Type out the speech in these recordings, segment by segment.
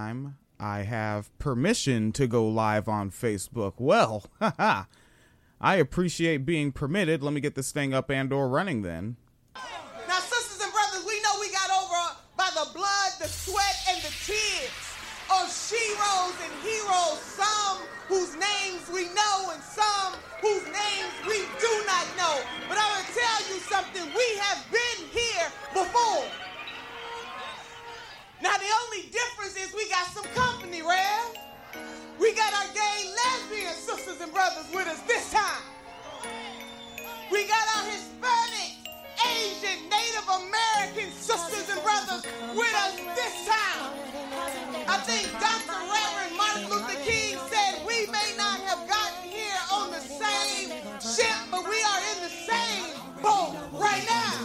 I have permission to go live on Facebook. Well, haha. I appreciate being permitted. Let me get this thing up and or running then. Now, sisters and brothers, we know we got over by the blood, the sweat, and the tears of sheroes and heroes, some whose names we know and some whose names we do not know. But I'm going to tell you something. We have been here before. Now, the only difference is we got some company, Rev. We got our gay lesbian sisters and brothers with us this time. We got our Hispanic, Asian, Native American sisters and brothers with us this time. I think Dr. Reverend Martin Luther King said we may not have gotten here on the same ship, but we are in the same boat right now.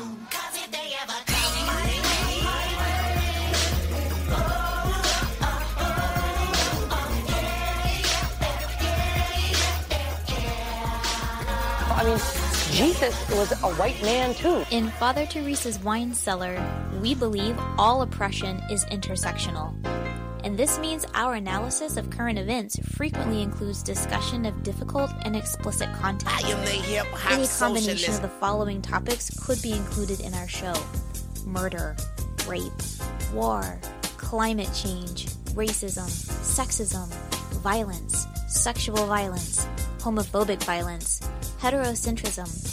Jesus was a white man too. In Father Teresa's Wine Cellar, we believe all oppression is intersectional. And this means our analysis of current events frequently includes discussion of difficult and explicit content. I am the hip hop Any combination socialist. of the following topics could be included in our show murder, rape, war, climate change, racism, sexism, violence, sexual violence, homophobic violence, heterocentrism,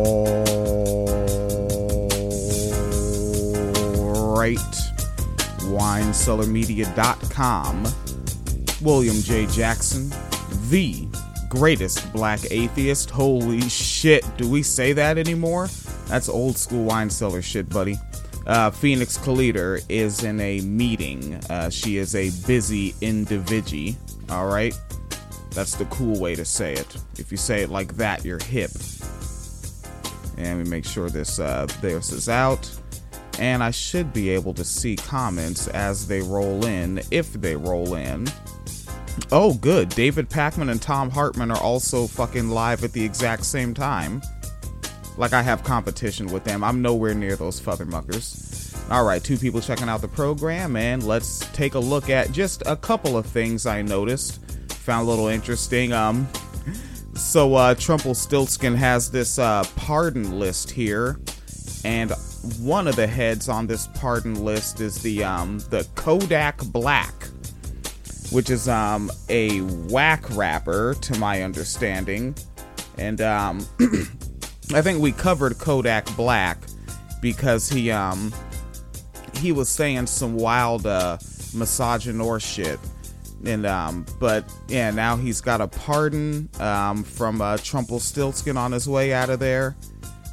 right. WineCellarMedia.com. William J. Jackson, the greatest black atheist. Holy shit. Do we say that anymore? That's old school wine cellar shit, buddy. Uh, Phoenix Calida is in a meeting. Uh, she is a busy individual. All right. That's the cool way to say it. If you say it like that, you're hip. And we make sure this uh, this is out. And I should be able to see comments as they roll in, if they roll in. Oh, good. David Pakman and Thom Hartmann are also fucking live at the exact same time. Like I have competition with them. I'm nowhere near those fuckermuckers. All right, two people checking out the program, and let's take a look at just a couple of things I noticed. Found a little interesting. Um, so uh, Trumpelstiltskin has this uh, pardon list here, and one of the heads on this pardon list is the um, the Kodak Black, which is um, a whack rapper, to my understanding, and um, I think we covered Kodak Black because he um he was saying some wild uh shit. And um but yeah now he's got a pardon um from uh Trumpelstiltskin on his way out of there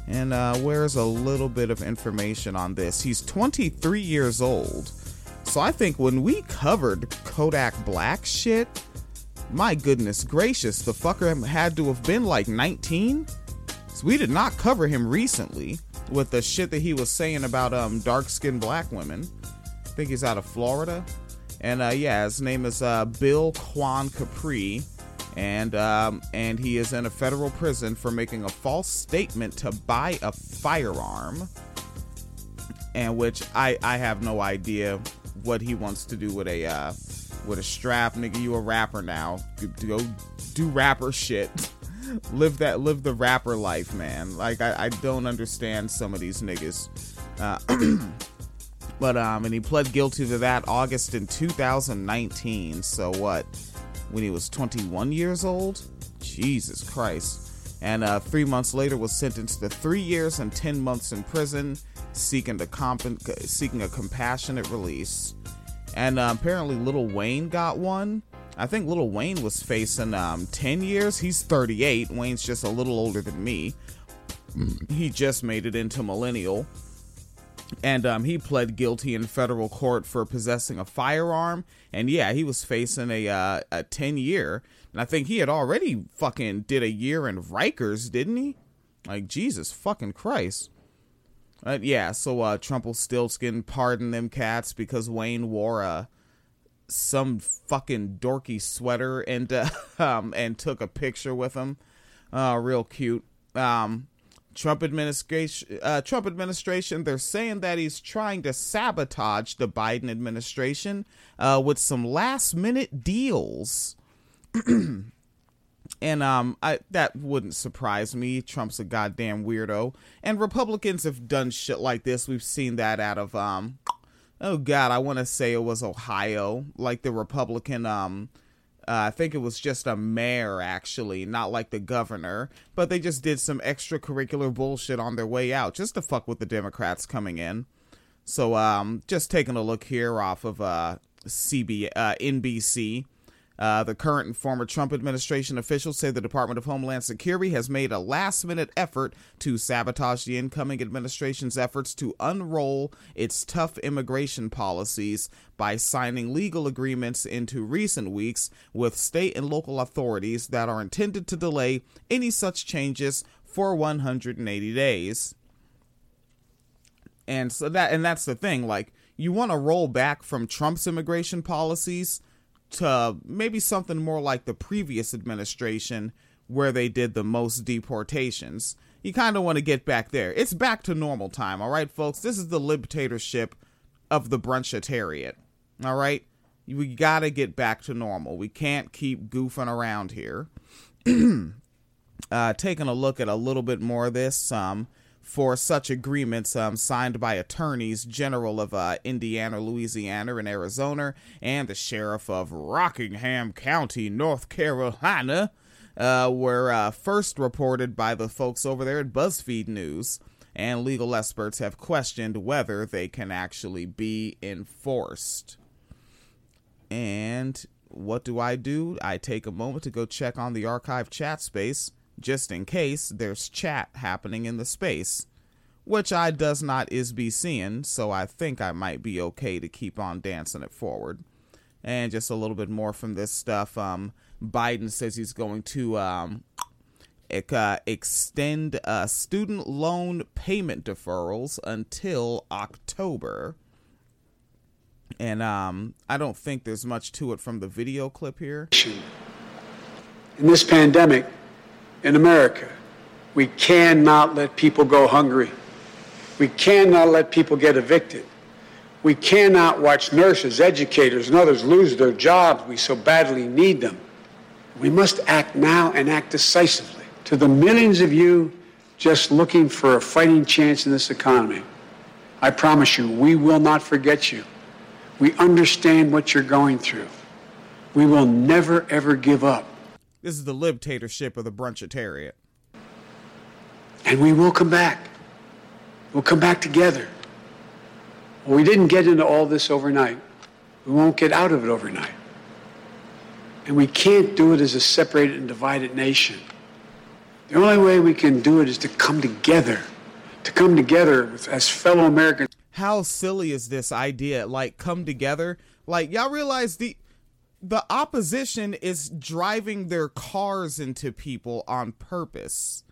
and uh where's a little bit of information on this he's 23 years old so I think when we covered Kodak Black shit my goodness gracious the fucker had to have been like 19 so we did not cover him recently with the shit that he was saying about um dark skinned black women. I think he's out of Florida. And uh yeah, his name is uh Bill Kahan Kapri. And um and he is in a federal prison for making a false statement to buy a firearm. And which I I have no idea what he wants to do with a uh with a strap, nigga. You a rapper now. Go do rapper shit. live that live the rapper life man like i, I don't understand some of these niggas uh, but um and he pled guilty to that august in 2019 so what when he was 21 years old jesus christ and uh three months later was sentenced to three years and 10 months in prison seeking to comp- seeking a compassionate release and uh, apparently Lil Wayne got one I think Lil Wayne was facing um, 10 years. He's 38. Wayne's just a little older than me. He just made it into millennial. And um, he pled guilty in federal court for possessing a firearm. And yeah, he was facing a uh, a ten year, and I think he had already fucking did a year in Rikers, didn't he? Like Jesus fucking Christ. Uh, yeah, so uh, Trumpelstiltskin pardon them cats because Wayne wore a some fucking dorky sweater and uh, um, and took a picture with him. Uh, real cute. Um, Trump administration, uh, Trump administration, they're saying that he's trying to sabotage the Biden administration uh, with some last minute deals. and um, I, that wouldn't surprise me. Trump's a goddamn weirdo, and Republicans have done shit like this. We've seen that out of um, oh god, I want to say it was Ohio, like the Republican um uh, I think it was just a mayor, actually, not like the governor. But they just did some extracurricular bullshit on their way out, just to fuck with the Democrats coming in. So, um, just taking a look here off of uh, CB, uh, NBC. Uh, the current and former Trump administration officials say the Department of Homeland Security has made a last minute effort to sabotage the incoming administration's efforts to unroll its tough immigration policies by signing legal agreements into recent weeks with state and local authorities that are intended to delay any such changes for 180 days. And so that and that's the thing like you want to roll back from Trump's immigration policies to maybe something more like the previous administration where they did the most deportations. You kind of want to get back there. It's back to normal time, all right, folks? This is the libtatorship of the brunchitariat, all right? We got to get back to normal. We can't keep goofing around here. uh, taking a look at a little bit more of this, um, for such agreements um, signed by attorneys general of uh, Indiana, Louisiana, and Arizona, and the sheriff of Rockingham County, North Carolina, uh, were uh, first reported by the folks over there at BuzzFeed News. And legal experts have questioned whether they can actually be enforced. And what do I do? I take a moment to go check on the archive chat space just in case there's chat happening in the space, which I does not is be seeing, so I think I might be okay to keep on dancing it forward. And just a little bit more from this stuff. Um, Biden says he's going to um, uh, extend uh, student loan payment deferrals until October. And um, I don't think there's much to it from the video clip here. In this pandemic, in America. We cannot let people go hungry. We cannot let people get evicted. We cannot watch nurses, educators, and others lose their jobs. We so badly need them. We must act now and act decisively. To the millions of you just looking for a fighting chance in this economy, I promise you, we will not forget you. We understand what you're going through. We will never, ever give up. This is the libtatorship of the brunchitariat. And we will come back. We'll come back together. We didn't get into all this overnight. We won't get out of it overnight. And we can't do it as a separated and divided nation. The only way we can do it is to come together, to come together as fellow Americans. How silly is this idea? Like, come together? Like, y'all realize the the opposition is driving their cars into people on purpose.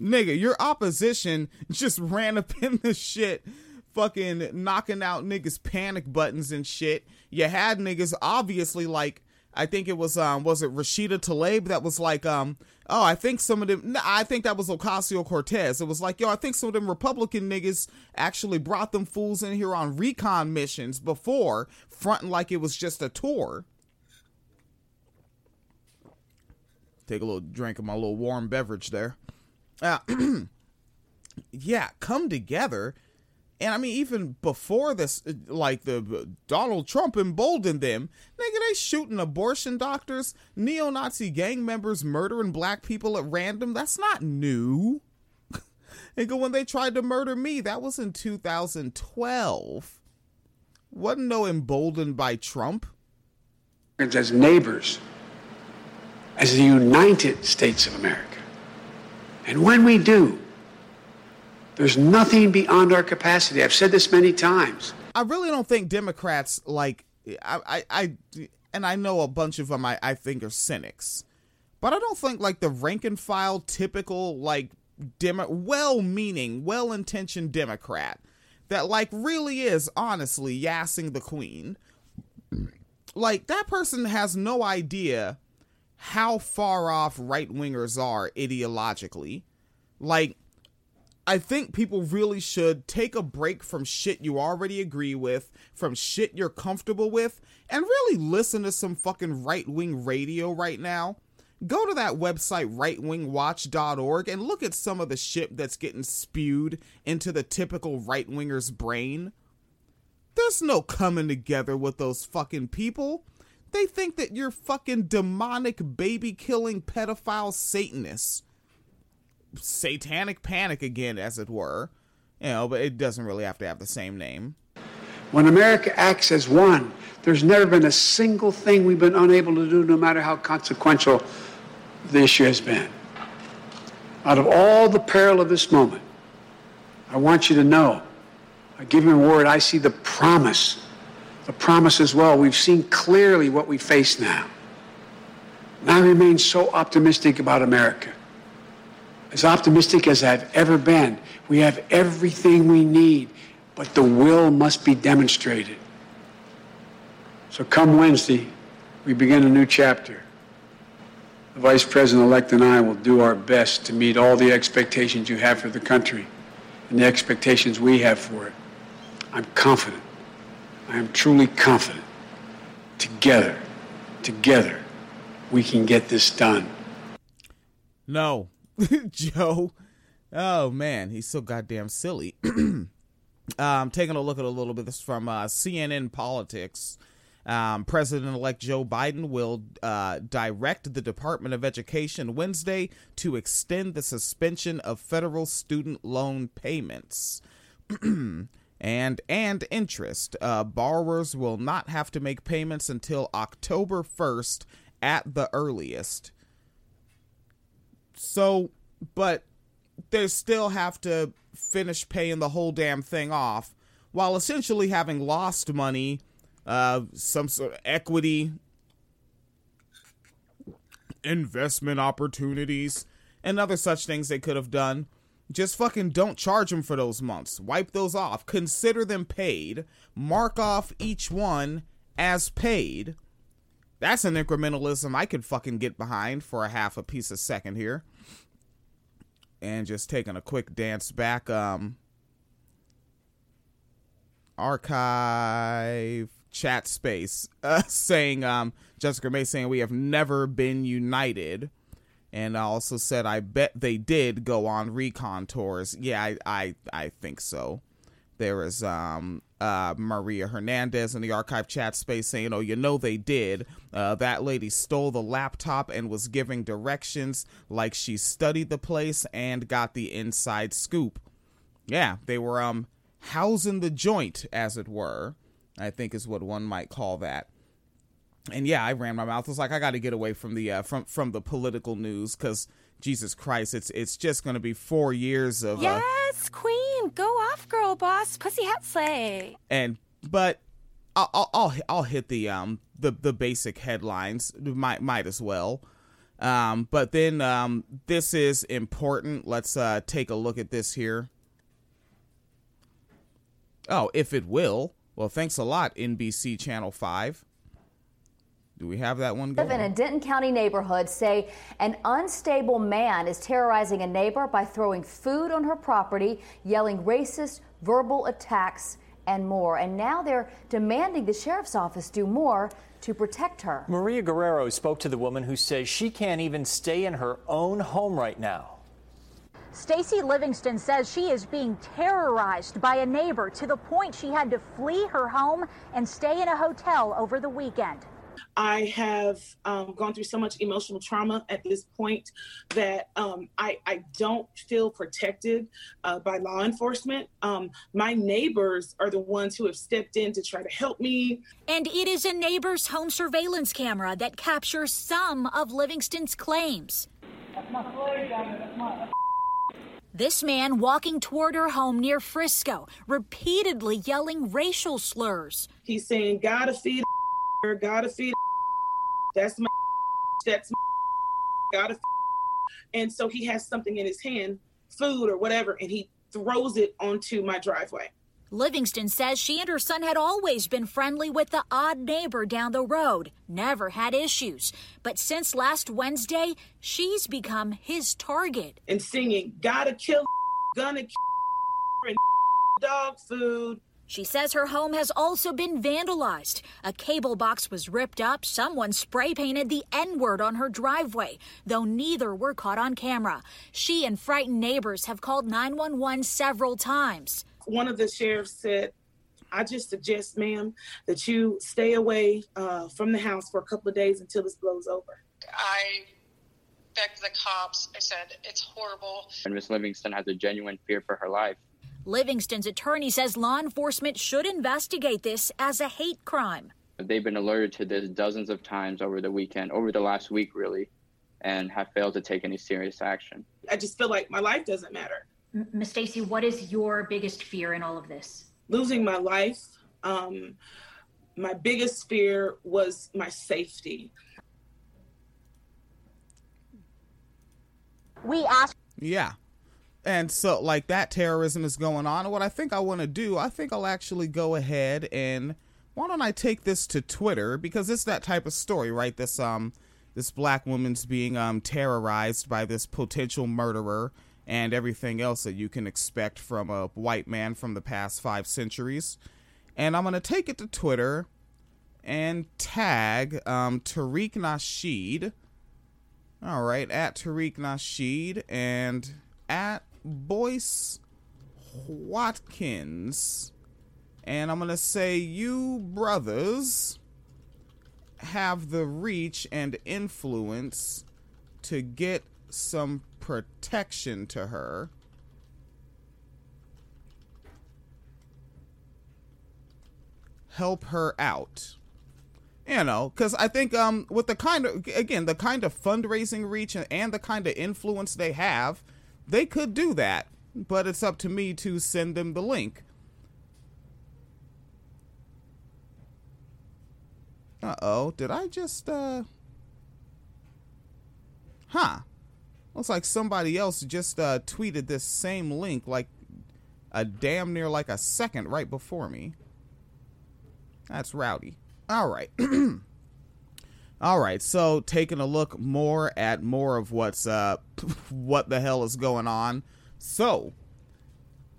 Nigga, your opposition just ran up in the shit, fucking knocking out niggas' panic buttons and shit. You had niggas obviously like I think it was um was it Rashida Tlaib that was like um oh I think some of them I think that was Ocasio Cortez. It was like yo I think some of them Republican niggas actually brought them fools in here on recon missions before fronting like it was just a tour. Take a little drink of my little warm beverage there. Uh, yeah, come together. And I mean, even before this, like the Donald Trump emboldened them, nigga, they shooting abortion doctors, neo Nazi gang members murdering black people at random. That's not new. nigga, when they tried to murder me, that was in 2012. Wasn't no emboldened by Trump. As neighbors, as the United States of America. And when we do, There's nothing beyond our capacity. I've said this many times. I really don't think Democrats like I I, I and I know a bunch of them I, I think are cynics. But I don't think like the rank and file typical like demo well-meaning, well-intentioned Democrat that like really is honestly yassing the queen. Like that person has no idea how far off right-wingers are ideologically. Like I think people really should take a break from shit you already agree with, from shit you're comfortable with, and really listen to some fucking right wing radio right now. Go to that website, rightwingwatch.org, and look at some of the shit that's getting spewed into the typical right winger's brain. There's no coming together with those fucking people. They think that you're fucking demonic baby killing pedophile Satanists satanic panic again, as it were. You know, but it doesn't really have to have the same name. When America acts as one, there's never been a single thing we've been unable to do, no matter how consequential the issue has been. Out of all the peril of this moment, I want you to know, I give you a word, I see the promise, the promise as well. We've seen clearly what we face now. And I remain so optimistic about America as optimistic as I've ever been. We have everything we need, but the will must be demonstrated. So come Wednesday, we begin a new chapter. The Vice President elect and I will do our best to meet all the expectations you have for the country and the expectations we have for it. I'm confident. I am truly confident. Together, together, we can get this done. No, Joe. Oh man, he's so goddamn silly. um, taking a look at a little bit this from uh, CNN Politics. Um, President-elect Joe Biden will uh, direct the Department of Education Wednesday to extend the suspension of federal student loan payments. and and interest. Uh, borrowers will not have to make payments until October 1st at the earliest. So, but they still have to finish paying the whole damn thing off while essentially having lost money, uh, some sort of equity, investment opportunities, and other such things they could have done. Just fucking don't charge them for those months. Wipe those off. Consider them paid. Mark off each one as paid that's an incrementalism I could fucking get behind for a half a piece a second here. And just taking a quick dance back. Um, archive chat space uh, saying um, Jessica May saying we have never been united. And I also said I bet they did go on recon tours. Yeah, I I, I think so. There is um uh, Maria Hernandez in the archive chat space saying, "Oh, you know they did. Uh, that lady stole the laptop and was giving directions like she studied the place and got the inside scoop. Yeah, they were um housing the joint, as it were. I think is what one might call that." And yeah, I ran my mouth. I was like, I got to get away from the uh, from from the political news because Jesus Christ, it's it's just going to be four years of uh, yes, Queen Go off, girl boss. Pussy hat slay. And but I'll I'll I'll hit the um the the basic headlines. Might might as well. Um, but then um, this is important. Let's uh, take a look at this here. Oh, if it will. Well, thanks a lot, NBC Channel 5. Do we have that one going? In a Denton County neighborhood say an unstable man is terrorizing a neighbor by throwing food on her property, yelling racist verbal attacks and more. And now they're demanding the sheriff's office do more to protect her. Maria Guerrero spoke to the woman who says she can't even stay in her own home right now. Stacy Livingston says she is being terrorized by a neighbor to the point she had to flee her home and stay in a hotel over the weekend. I have um, gone through so much emotional trauma at this point that um, I, I, don't feel protected uh, by law enforcement. Um, my neighbors are the ones who have stepped in to try to help me. And it is a neighbor's home surveillance camera that captures some of Livingston's claims. That's my slave down there. That's my. This man walking toward her home near Frisco, repeatedly yelling racial slurs. He's saying, gotta feed her, gotta feed that's my that's my gotta and so he has something in his hand, food or whatever, and he throws it onto my driveway. Livingston says she and her son had always been friendly with the odd neighbor down the road, never had issues. But since last Wednesday, she's become his target. And singing, gotta kill, gonna kill, and dog food. She says her home has also been vandalized. A cable box was ripped up. Someone spray painted the N word on her driveway, though neither were caught on camera. She and frightened neighbors have called 911 several times one of the sheriffs said, I just suggest, ma'am, that you stay away uh, from the house for a couple of days until this blows over. I begged the cops. I said, it's horrible. And Miss Livingston has a genuine fear for her life. Livingston's attorney says law enforcement should investigate this as a hate crime. They've been alerted to this dozens of times over the weekend, over the last week, really, and have failed to take any serious action. I just feel like my life doesn't matter. Miss Stacy, what is your biggest fear in all of this? Losing my life. Um, my biggest fear was my safety. We asked. Yeah. And so, like, that terrorism is going on. and what I think I want to do, I think I'll actually go ahead and why don't I take this to Twitter because it's that type of story, right? This um, this black woman's being um terrorized by this potential murderer and everything else that you can expect from a white man from the past five centuries. And I'm going to take it to Twitter and tag um, Tariq Nasheed. All right, at Tariq Nasheed and at Boyce Watkins. And I'm going to say, you brothers have the reach and influence to get some protection to her. Help her out. You know, because I think um with the kind of again the kind of fundraising reach and the kind of influence they have, they could do that. But it's up to me to send them the link. Uh oh, did I just uh Huh. Looks like somebody else just uh, tweeted this same link like a damn near like a second right before me. That's rowdy. All right. All right. So taking a look more at more of what's uh what the hell is going on. So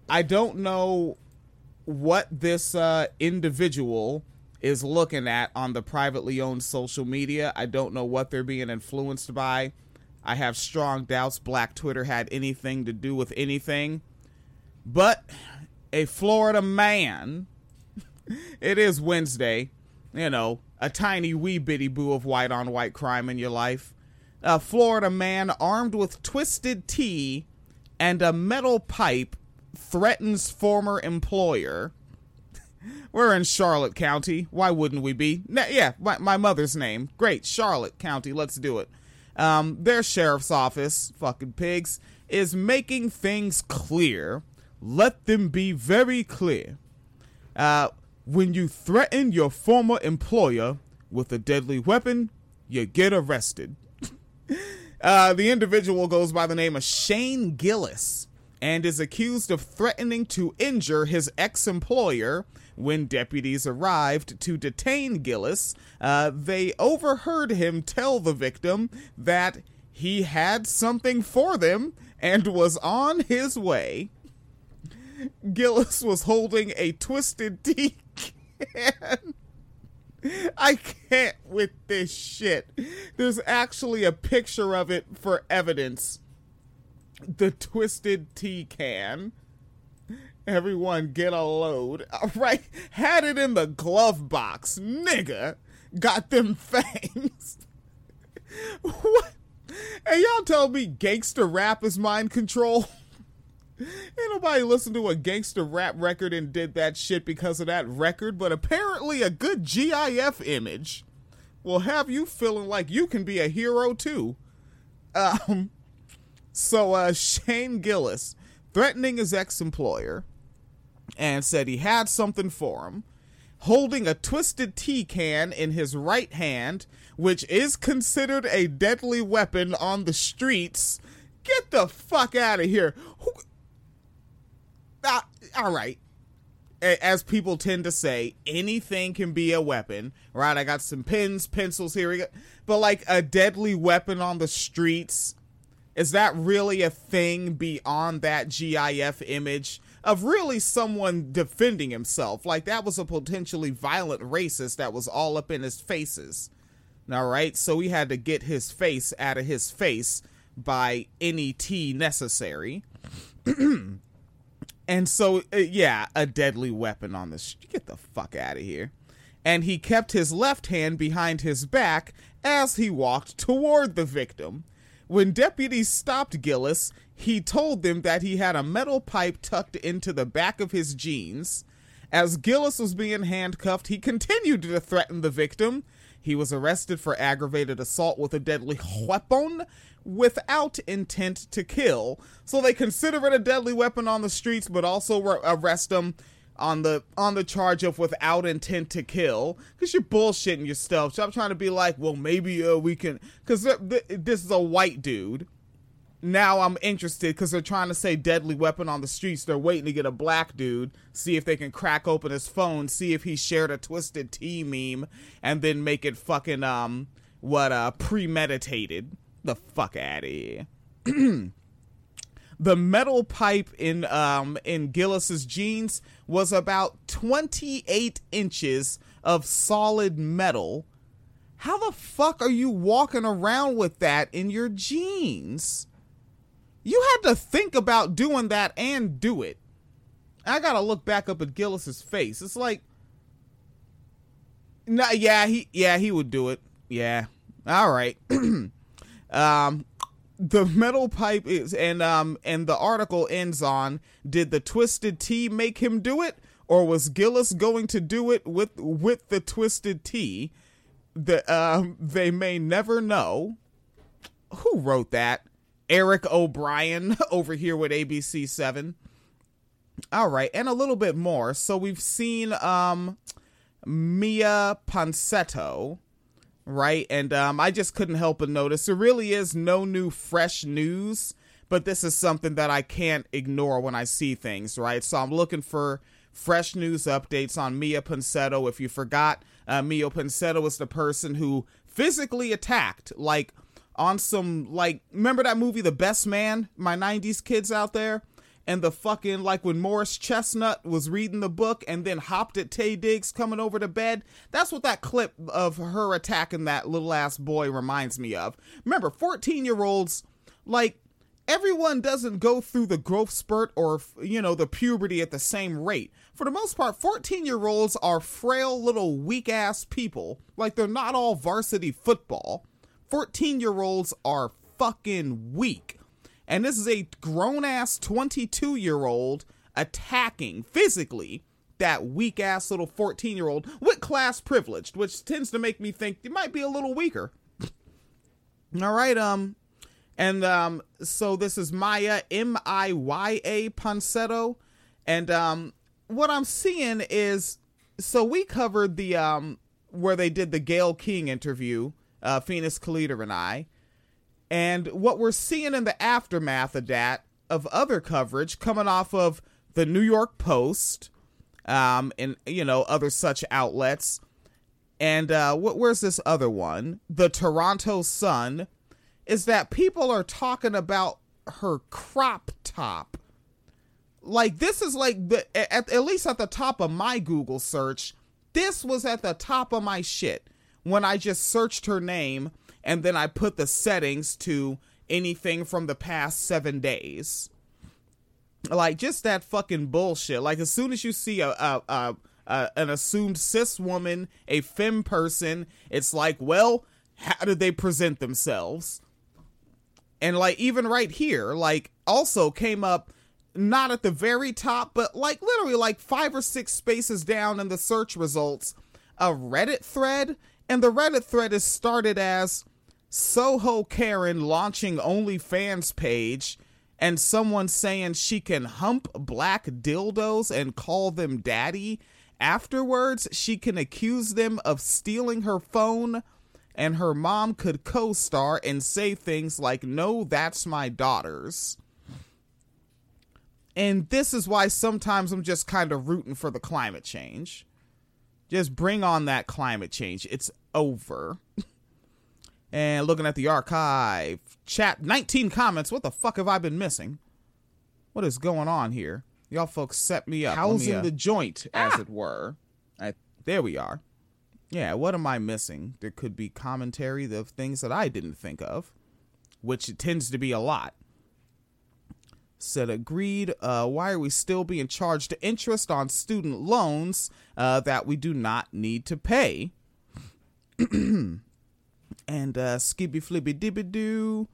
I don't know what this uh individual is looking at on the privately owned social media. I don't know what they're being influenced by. I have strong doubts Black Twitter had anything to do with anything. But a Florida man, it is Wednesday, you know, a tiny wee bitty boo of white on white crime in your life. A Florida man armed with twisted tea and a metal pipe threatens former employer. We're in Charlotte County. Why wouldn't we be? yeah, my, my mother's name. Great, Charlotte County. Let's do it um, their sheriff's office, fucking pigs, is making things clear. Let them be very clear. Uh, when you threaten your former employer with a deadly weapon, you get arrested. uh, the individual goes by the name of Shane Gillis and is accused of threatening to injure his ex employer when deputies arrived to detain Gillis, uh, they overheard him tell the victim that he had something for them and was on his way. Gillis was holding a twisted tea I can't with this shit. There's actually a picture of it for evidence. The twisted tea can. Everyone get a load. Right. Had it in the glove box. Nigga. Got them fangs. what? Hey, y'all tell me gangster rap is mind control? Ain't nobody listened to a gangster rap record and did that shit because of that record, but apparently a good GIF image will have you feeling like you can be a hero too. Um, so uh, Shane Gillis threatening his ex employer and said he had something for him, holding a twisted tea can in his right hand, which is considered a deadly weapon on the streets. Get the fuck out of here. Who, uh, all right. As people tend to say, anything can be a weapon, right? I got some pens, pencils here. We go. But like a deadly weapon on the streets, is that really a thing beyond that GIF image of really someone defending himself? Like that was a potentially violent racist that was all up in his faces. All right, so we had to get his face out of his face by any T necessary. and so, uh, yeah, a deadly weapon on the street. Get the fuck out of here. And he kept his left hand behind his back as he walked toward the victim. When deputies stopped Gillis, he told them that he had a metal pipe tucked into the back of his jeans. As Gillis was being handcuffed, he continued to threaten the victim. He was arrested for aggravated assault with a deadly weapon without intent to kill. So they consider it a deadly weapon on the streets, but also arrest him on the on the charge of without intent to kill because you're bullshitting yourself. So I'm trying to be like, well, maybe uh, we can because th- this is a white dude. Now I'm interested because they're trying to say deadly weapon on the streets. They're waiting to get a black dude, see if they can crack open his phone, see if he shared a twisted T meme, and then make it fucking um what uh premeditated. The fuck out of here. the metal pipe in um in Gillis's jeans was about 28 inches of solid metal. How the fuck are you walking around with that in your jeans? You had to think about doing that and do it. I gotta look back up at Gillis's face. It's like, nah, yeah, he, yeah, he would do it. Yeah, all right. um, the metal pipe is and um and the article ends on did the twisted T make him do it or was Gillis going to do it with with the twisted T? The um they may never know. Who wrote that? Eric O'Brien over here with ABC 7. All right, and a little bit more. So we've seen um Miya Ponsetto right? And um, I just couldn't help but notice there really is no new fresh news, but this is something that I can't ignore when I see things, right? So I'm looking for fresh news updates on Miya Ponsetto. If you forgot, uh, Miya Ponsetto was the person who physically attacked, like on some, like, remember that movie, The Best Man? My 90s kids out there? and the fucking like when Morris Chestnut was reading the book and then hopped at Taye Diggs coming over to bed. That's what that clip of her attacking that little ass boy reminds me of. Remember, 14 year olds, like, everyone doesn't go through the growth spurt or, you know, the puberty at the same rate. For the most part, 14 year olds are frail little weak ass people. Like, they're not all varsity football. 14 year olds are fucking weak. And this is a grown ass 22 year old attacking physically that weak ass little 14 year old with class privileged, which tends to make me think he might be a little weaker. All right, um, and um, so this is Maya M I Y A Ponsetto, and um, what I'm seeing is so we covered the um where they did the Gayle King interview, uh, Phoenix Calida and I, and what we're seeing in the aftermath of that, of other coverage coming off of the New York Post, um, and you know other such outlets, and uh, where's this other one? The Toronto Sun, is that people are talking about her crop top. Like this is like the at, at least at the top of my Google search. This was at the top of my shit when I just searched her name and then I put the settings to anything from the past seven days. Like just that fucking bullshit. Like as soon as you see a, a, a, a an assumed cis woman, a femme person, it's like, well, how did they present themselves? And like even right here, like also came up not at the very top, but like literally like five or six spaces down in the search results, a Reddit thread. And the Reddit thread is started as Soho Karen launching OnlyFans page and someone saying she can hump black dildos and call them daddy. Afterwards, she can accuse them of stealing her phone, and her mom could co star and say things like, No, that's my daughter's. And this is why sometimes I'm just kind of rooting for the climate change. Just bring on that climate change. It's over. and looking at the archive, chat 19 comments. What the fuck have I been missing? What is going on here? Y'all folks set me up. Housing me, uh, the joint, as ah! it were. I, there we are. Yeah, what am I missing? There could be commentary of things that I didn't think of, which it tends to be a lot said agreed. Uh, why are we still being charged interest on student loans uh, that we do not need to pay? and uh, Skibby Flibby Dibby Doo.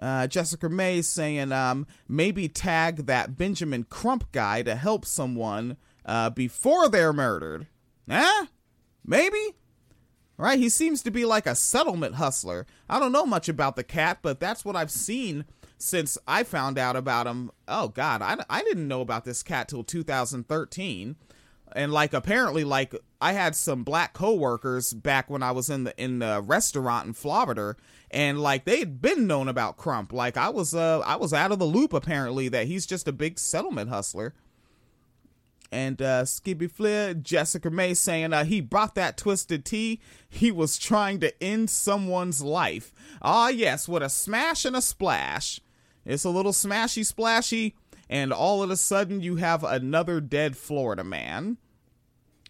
Uh, Jessica May saying, um, maybe tag that Benjamin Crump guy to help someone uh, before they're murdered. Eh? Maybe? Right? He seems to be like a settlement hustler. I don't know much about the cat, but that's what I've seen since I found out about him. Oh God, I, I didn't know about this cat till 2013, and like apparently like I had some black coworkers back when I was in the in the restaurant in Florida, and like they'd been known about Crump. Like I was uh I was out of the loop apparently that he's just a big settlement hustler. And uh Skibby Flair, Jessica May saying uh he brought that twisted tea. He was trying to end someone's life. Ah yes, with a smash and a splash. It's a little smashy splashy, and all of a sudden you have another dead Florida man.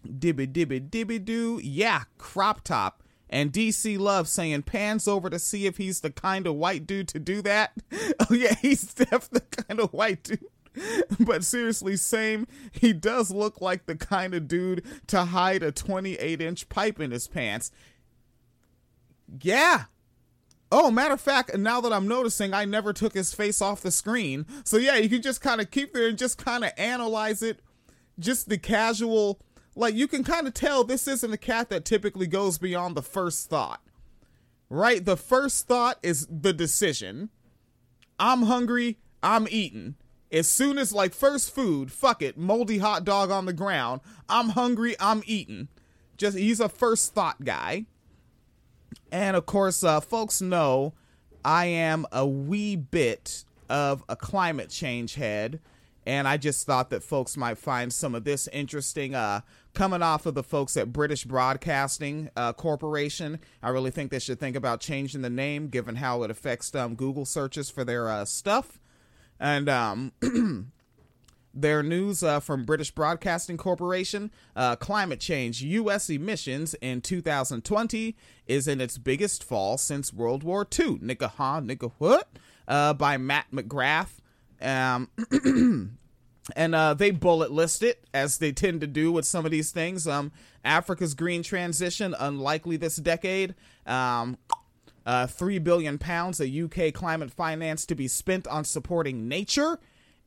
Dibby dibby dibby doo. Yeah, crop top. And DC Love saying pans over to see if he's the kind of white dude to do that. oh yeah, he's definitely the kind of white dude. but seriously, same. He does look like the kind of dude to hide a 28 inch pipe in his pants. Yeah, Oh, matter of fact, now that I'm noticing, I never took his face off the screen. So yeah, you can just kind of keep there and just kind of analyze it. Just the casual, like you can kind of tell this isn't a cat that typically goes beyond the first thought. Right? The first thought is the decision. I'm hungry, I'm eating. As soon as like first food, fuck it, moldy hot dog on the ground. I'm hungry, I'm eating. Just he's a first thought guy. And of course, uh, folks know I am a wee bit of a climate change head. And I just thought that folks might find some of this interesting. Uh, coming off of the folks at British Broadcasting uh, Corporation, I really think they should think about changing the name given how it affects um, Google searches for their uh, stuff. And um, Their news uh, from British Broadcasting Corporation uh, climate change U.S. emissions in 2020 is in its biggest fall since World War II. Nigga, huh? Nigga, what? Uh, by Matt McGrath. Um, and uh, they bullet list it as they tend to do with some of these things. Um, Africa's green transition unlikely this decade. Um, uh, three billion pounds of UK climate finance to be spent on supporting nature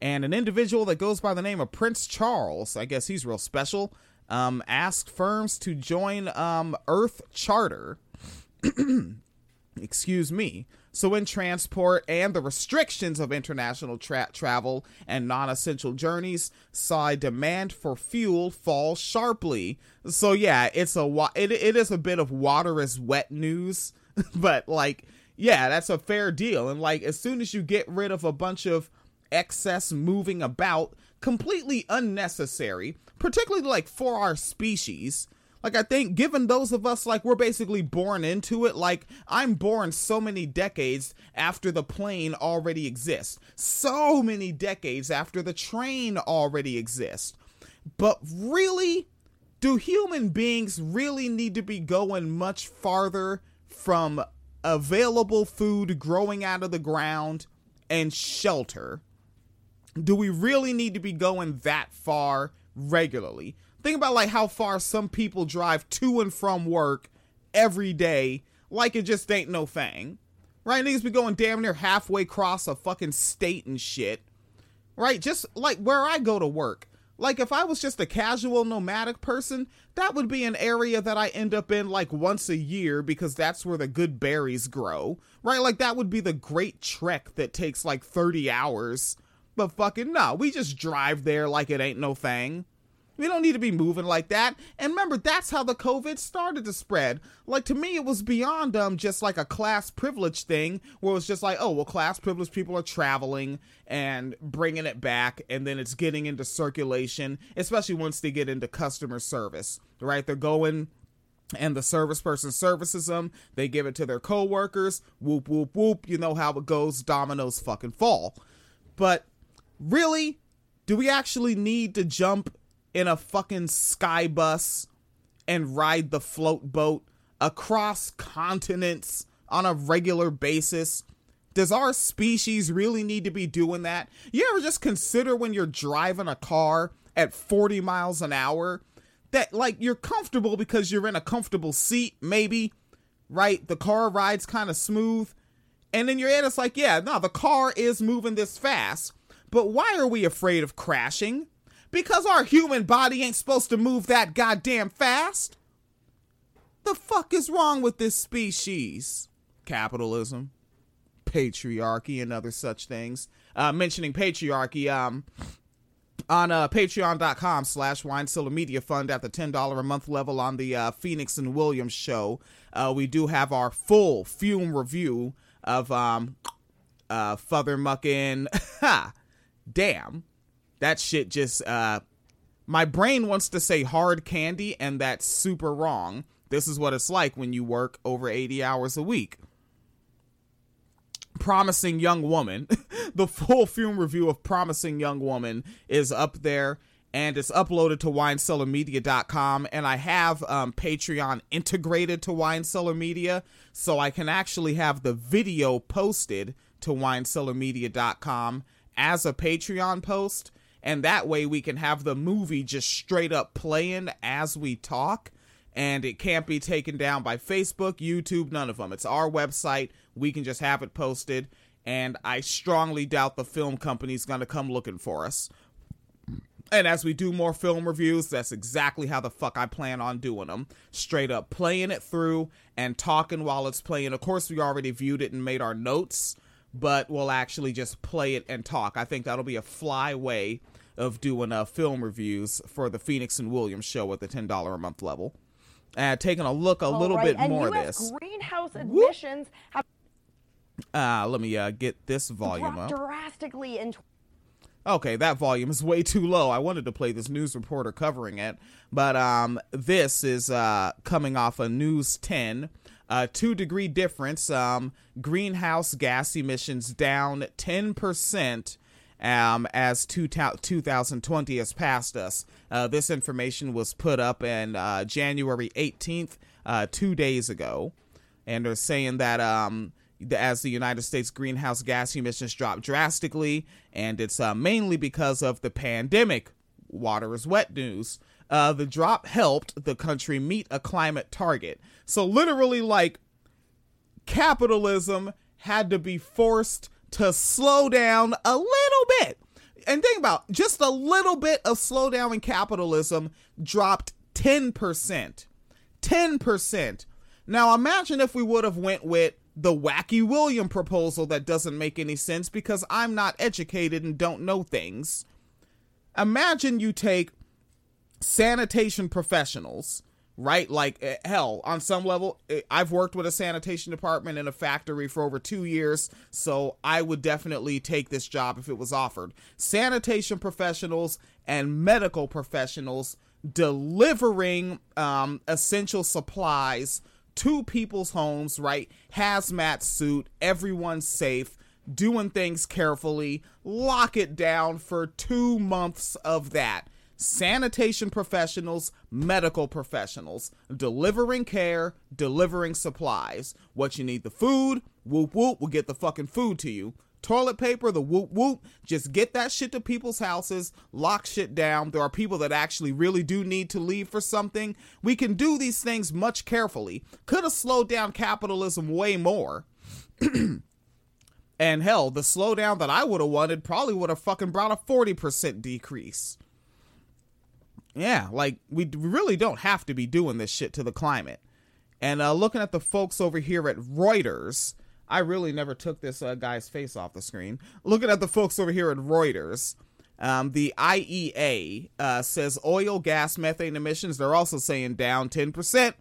and an individual that goes by the name of Prince Charles, I guess he's real special, um, asked firms to join um, Earth Charter. Excuse me. So, in transport and the restrictions of international tra- travel and non essential journeys, saw demand for fuel fall sharply. So, yeah, it's a wa- it, it is a bit of water is wet news, but like, yeah, that's a fair deal. And like, as soon as you get rid of a bunch of excess moving about completely unnecessary, particularly like for our species. Like I think given those of us like we're basically born into it, like I'm born so many decades after the plane already exists. So many decades after the train already exists. But really do human beings really need to be going much farther from available food growing out of the ground and shelter? Do we really need to be going that far regularly? Think about like how far some people drive to and from work every day, like it just ain't no thing. Right? Niggas be going damn near halfway across a fucking state and shit. Right? Just like where I go to work. Like if I was just a casual nomadic person, that would be an area that I end up in like once a year because that's where the good berries grow. Right? Like that would be the great trek that takes like 30 hours. But fucking no, we just drive there like it ain't no thing. We don't need to be moving like that. And remember, that's how the COVID started to spread. Like to me, it was beyond um just like a class privilege thing, where it was just like, oh well, class privilege people are traveling and bringing it back, and then it's getting into circulation, especially once they get into customer service. Right? They're going and the service person services them. They give it to their coworkers. Whoop whoop whoop. You know how it goes. Dominoes fucking fall. But really, do we actually need to jump in a fucking sky bus and ride the float boat across continents on a regular basis? Does our species really need to be doing that? You ever just consider when you're driving a car at 40 miles an hour that, like, you're comfortable because you're in a comfortable seat, maybe, right? The car rides kind of smooth. And in your head, it's like, yeah, no, the car is moving this fast. But why are we afraid of crashing? Because our human body ain't supposed to move that goddamn fast. The fuck is wrong with this species? Capitalism, patriarchy, and other such things. Uh, mentioning patriarchy, um, on uh, patreon.com slash wine media fund at the $10 a month level on the uh, phoenix and williams show uh, we do have our full fume review of um uh father mucking ha damn that shit just uh my brain wants to say hard candy and that's super wrong. This is what it's like when you work over 80 hours a week. Promising young woman. The full film review of promising young woman is up there and it's uploaded to winecellarmedia.com and i have um, patreon integrated to winecellar media so i can actually have the video posted to winecellarmedia.com as a patreon post and that way we can have the movie just straight up playing as we talk and it can't be taken down by Facebook, YouTube, none of them. It's our website. We can just have it posted, and I strongly doubt the film company's going to come looking for us. And as we do more film reviews, that's exactly how the fuck I plan on doing them. Straight up playing it through and talking while it's playing. Of course, we already viewed it and made our notes, but we'll actually just play it and talk. I think that'll be a fly way of doing uh, film reviews for the Phoenix and Williams show at the $10 a month level. Uh, taking a look a All little right, bit and more of this. greenhouse emissions have Uh, let me uh, get this volume up. drastically in Okay, that volume is way too low. I wanted to play this news reporter covering it, but um, this is uh, coming off of News 10. Uh, two degree difference. Um, greenhouse gas emissions down 10% um, as two 2020 has passed us. Uh, this information was put up in uh, January 18th, uh, two days ago. And they're saying that um, the- as the United States greenhouse gas emissions drop drastically, and it's uh, mainly because of the pandemic. Water is wet news. Uh, the drop helped the country meet a climate target. So, literally, like, capitalism had to be forced to slow down a little bit. And think about just a little bit of slowdown in capitalism dropped 10%. 10%. Now imagine if we would have went with the wacky William proposal that doesn't make any sense because I'm not educated and don't know things. Imagine you take sanitation professionals, right? Like eh, hell, on some level, eh, I've worked with a sanitation department in a factory for over 2 years, so I would definitely take this job if it was offered. Sanitation professionals and medical professionals delivering um, essential supplies to people's homes, right? Hazmat suit, everyone's safe, doing things carefully, lock it down for two months of that. Sanitation professionals, medical professionals, delivering care, delivering supplies. What you need the food, whoop whoop, we'll get the fucking food to you. Toilet paper, the whoop whoop, just get that shit to people's houses, lock shit down. There are people that actually really do need to leave for something. We can do these things much carefully. Could have slowed down capitalism way more. and hell, the slowdown that I would have wanted probably would have fucking brought a 40% decrease. Yeah, like we really don't have to be doing this shit to the climate. And uh, looking at the folks over here at Reuters, I really never took this uh, guy's face off the screen. Looking at the folks over here at Reuters, um, the IEA uh, says oil, gas, methane emissions, they're also saying down 10%.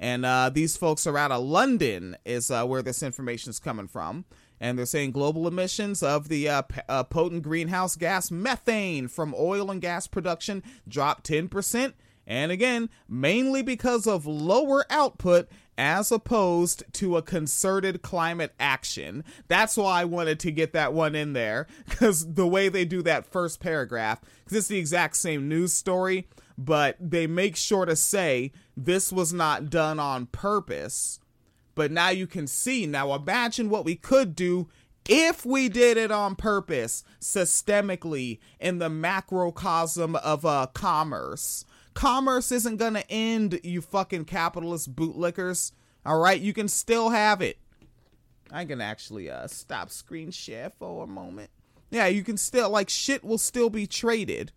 And uh, these folks are out of London, is uh, where this information is coming from. And they're saying global emissions of the uh, p- uh, potent greenhouse gas methane from oil and gas production dropped 10%. And again, mainly because of lower output as opposed to a concerted climate action. That's why I wanted to get that one in there because the way they do that first paragraph, because it's the exact same news story, but they make sure to say this was not done on purpose. But now you can see. Now imagine what we could do if we did it on purpose, systemically, in the macrocosm of uh, commerce commerce isn't gonna end, you fucking capitalist bootlickers. All right, you can still have it. I can actually uh stop screen share for a moment. Yeah, you can still like shit will still be traded.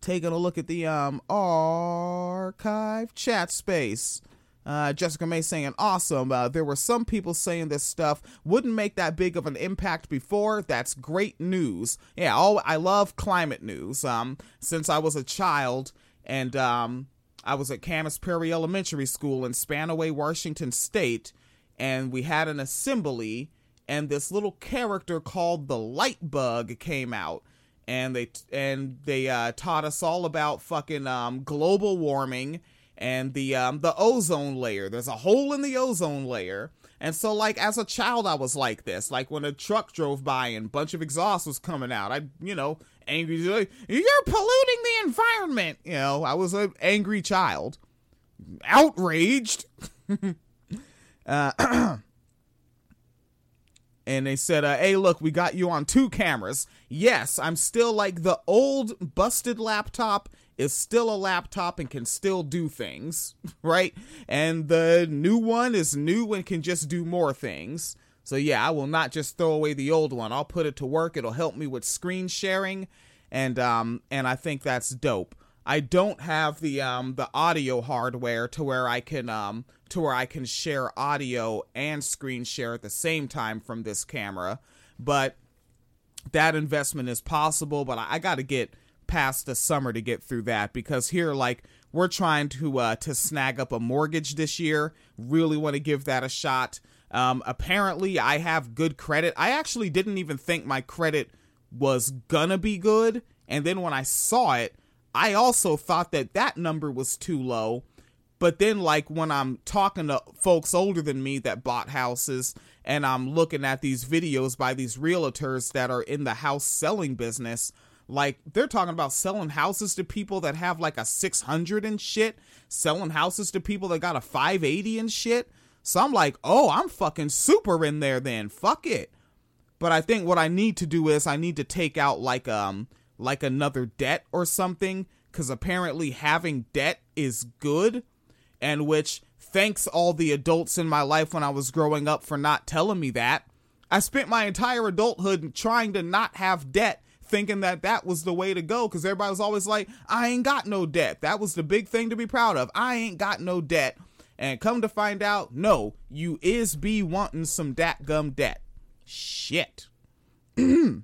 Taking a look at the um archive chat space. Uh, Jessica May saying, awesome. Uh, there were some people saying this stuff wouldn't make that big of an impact before. That's great news. Yeah, oh, I love climate news. Um, since I was a child and um, I was at Camas Prairie Elementary School in Spanaway, Washington State, and we had an assembly, and this little character called the Light Bug came out. And they and they uh, taught us all about fucking um, global warming and the um the ozone layer. There's a hole in the ozone layer. And so like as a child I was like this. Like when a truck drove by and a bunch of exhaust was coming out, I you know, angry you're polluting the environment. You know, I was an angry child. Outraged. uh and they said, uh, "Hey, look, we got you on two cameras. Yes, I'm still like the old busted laptop is still a laptop and can still do things, right? And the new one is new and can just do more things. So yeah, I will not just throw away the old one. I'll put it to work. It'll help me with screen sharing and um and I think that's dope. I don't have the um the audio hardware to where I can um to where I can share audio and screen share at the same time from this camera, but that investment is possible, but I, I got to get past the summer to get through that because here like we're trying to uh to snag up a mortgage this year. Really want to give that a shot. Um apparently i have good credit. I actually didn't even think my credit was gonna be good and then when i saw it i also thought that that number was too low. But then like when i'm talking to folks older than me that bought houses and i'm looking at these videos by these realtors that are in the house selling business like they're talking about selling houses to people that have like a 600 and shit, selling houses to people that got a 580 and shit. So I'm like, "Oh, I'm fucking super in there then. Fuck it." But I think what I need to do is I need to take out like um like another debt or something cuz apparently having debt is good and which thanks all the adults in my life when I was growing up for not telling me that. I spent my entire adulthood trying to not have debt thinking that that was the way to go because everybody was always like, I ain't got no debt. That was the big thing to be proud of. I ain't got no debt. And come to find out, no, you is be wanting some dat gum debt. Shit.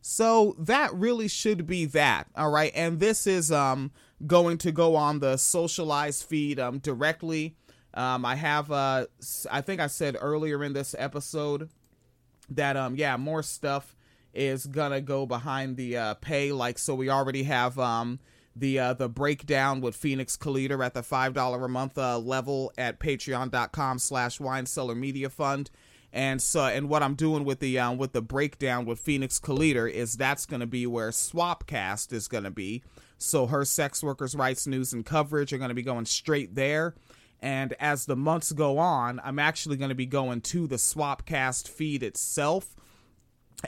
so that really should be that. All right. And this is um going to go on the socialized feed um directly. Um I have uh I think I said earlier in this episode that um yeah, more stuff is gonna go behind the uh, pay. Like so, we already have um, the uh, the breakdown with Phoenix Calida at the five dollar a month uh, level at Patreon.com slash Wine Cellar Media Fund. And so, and what I'm doing with the um, with the breakdown with Phoenix Calida is that's going to be where Swapcast is going to be. So her sex workers' rights news and coverage are going to be going straight there. And as the months go on, I'm actually going to be going to the Swapcast feed itself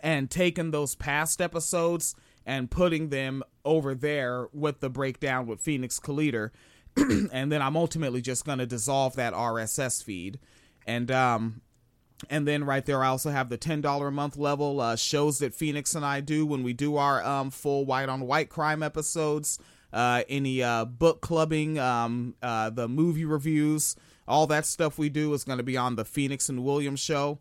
and taking those past episodes and putting them over there with the breakdown with Phoenix Calida. and then I'm ultimately just going to dissolve that RSS feed. And um and then right there, I also have the ten dollar a month level uh, shows that Phoenix and I do when we do our um, full white on white crime episodes. Uh, any uh, book clubbing, um, uh, the movie reviews, all that stuff we do is going to be on the Phoenix and Williams show.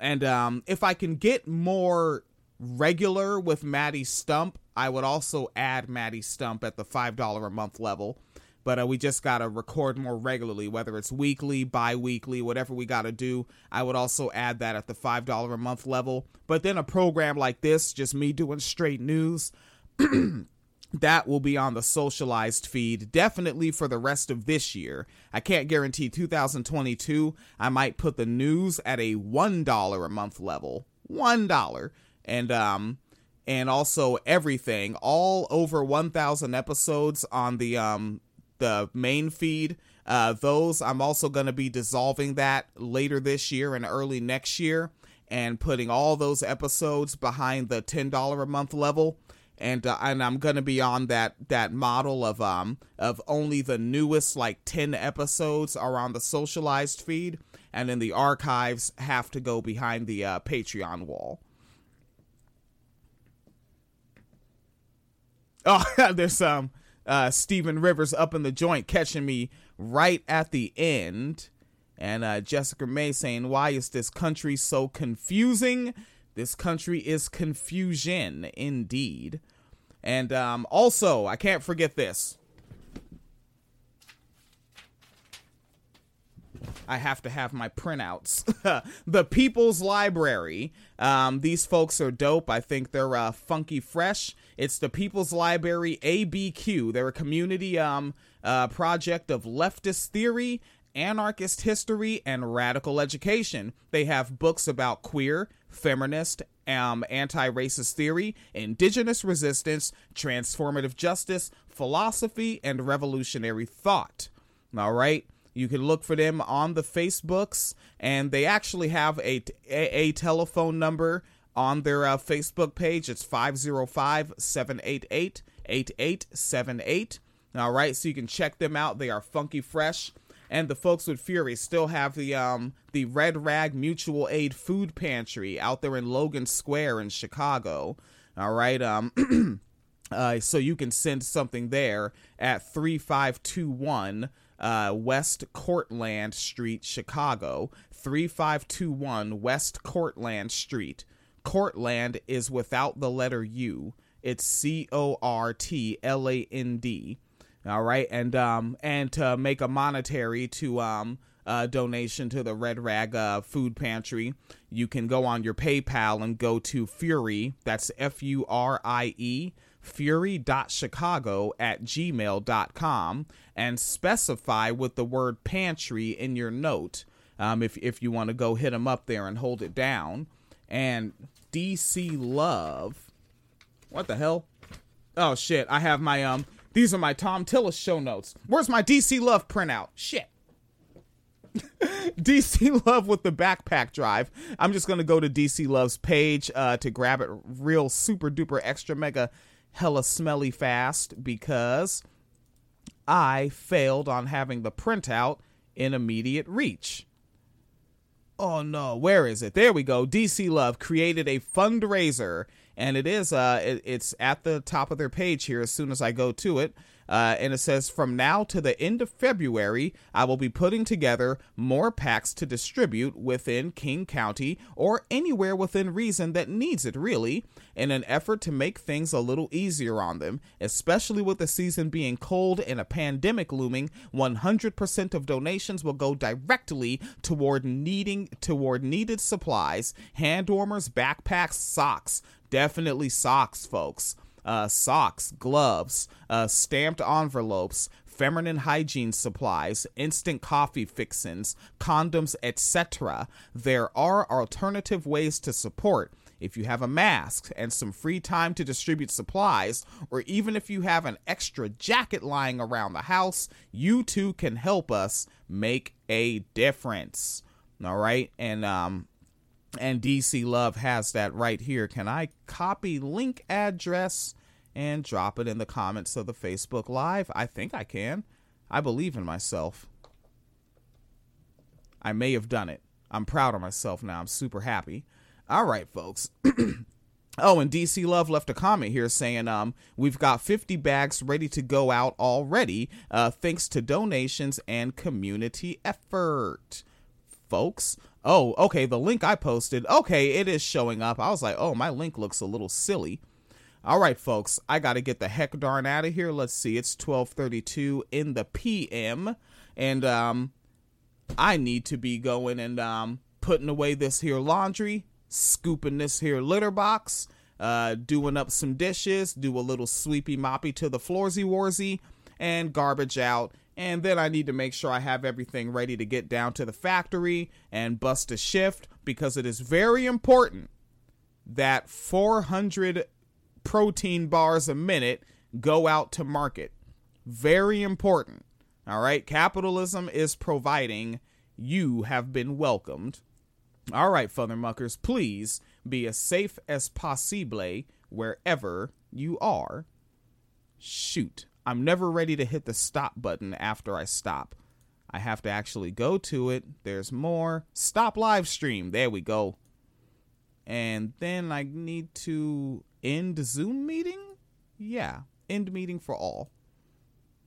And um, if I can get more regular with Maddie Stump, I would also add Maddie Stump at the five dollar a month level but uh, we just got to record more regularly, whether it's weekly, bi weekly, whatever we got to do. I would also add that at the $5 a month level. But then a program like this, just me doing straight news, that will be on the socialized feed definitely for the rest of this year. I can't guarantee 2022. I might put the news at a $1 a month level. $1. And, um, and also everything all over 1000 episodes on the um the main feed. Uh, those I'm also going to be dissolving that later this year and early next year, and putting all those episodes behind the ten dollar a month level. And uh, and I'm to be on that that model of um of only the newest like ten episodes are on the socialized feed, and then the archives have to go behind the uh, Patreon wall. Oh, there's um uh, Stephen Rivers up in the joint, catching me right at the end. And uh, Jessica May saying, Why is this country so confusing? This country is confusion indeed. And um, also, I can't forget this. I have to have my printouts. the People's Library. Um, these folks are dope. I think they're uh, funky fresh. It's the People's Library ABQ. They're a community um, uh, project of leftist theory, anarchist history, and radical education. They have books about queer, feminist, um, anti racist theory, indigenous resistance, transformative justice, philosophy, and revolutionary thought. All right. You can look for them on the Facebooks, and they actually have a, a, a telephone number on their uh, Facebook page. It's 505 788 8878. All right, so you can check them out. They are funky fresh. And the folks with Furie still have the um the Red Rag Mutual Aid Food Pantry out there in Logan Square in Chicago. All right, um uh so you can send something there at 3521 uh, West Cortland Street, Chicago, 3521 West Cortland Street. Cortland is without the letter U. It's C O R T L A N D. All right, and um and to make a monetary to um uh, donation to the Red Rag uh, Food Pantry, you can go on your PayPal and go to Furie. That's F U R I E furie.chicago at gmail.com and specify with the word pantry in your note um, if, if you want to go hit them up there and hold it down. And DC Love. What the hell? Oh shit, I have my um these are my Thom Tillis show notes. Where's my DC Love printout? Shit. DC Love with the backpack drive. I'm just gonna go to DC Love's page uh, to grab it real super duper extra mega hella smelly fast because I failed on having the printout in immediate reach. Oh no, where is it? There we go. DC Love created a fundraiser and it is uh it, it's at the top of their page here as soon as I go to it. Uh, and it says, from now to the end of February, I will be putting together more packs to distribute within King County or anywhere within reason that needs it, really, in an effort to make things a little easier on them, especially with the season being cold and a pandemic looming. 100% of donations will go directly toward needing toward needed supplies, hand warmers, backpacks, socks. Definitely socks, folks uh, socks, gloves, uh, stamped envelopes, feminine hygiene supplies, instant coffee fixins, condoms, etc. There are alternative ways to support. If you have a mask and some free time to distribute supplies, or even if you have an extra jacket lying around the house, you too can help us make a difference. All right. And um, and DC Love has that right here. Can I copy link address and drop it in the comments of the Facebook Live? I think I can. I believe in myself. I may have done it. I'm proud of myself now. I'm super happy. All right, folks. Oh, and DC Love left a comment here saying, um, we've got 50 bags ready to go out already, uh, thanks to donations and community effort. Folks. Oh, okay, the link I posted, okay, it is showing up. I was like, oh, my link looks a little silly. All right, folks, I got to get the heck darn out of here. Let's see, it's 12:32 in the PM, and um, I need to be going and um, putting away this here laundry, scooping this here litter box, uh, doing up some dishes, do a little sweepy moppy to the floorsy warsy, and garbage out. And then I need to make sure I have everything ready to get down to the factory and bust a shift because it is very important that 400 protein bars a minute go out to market. Very important. All right. Capitalism is providing. You have been welcomed. All right, Muckers, please be as safe as possible wherever you are. Shoot, I'm never ready to hit the stop button after I stop. I have to actually go to it. There's more. Stop live stream. There we go. And then I need to end Zoom meeting? Yeah, end meeting for all.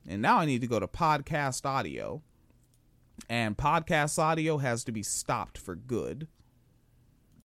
And now I need to go to podcast audio. And podcast audio has to be stopped for good.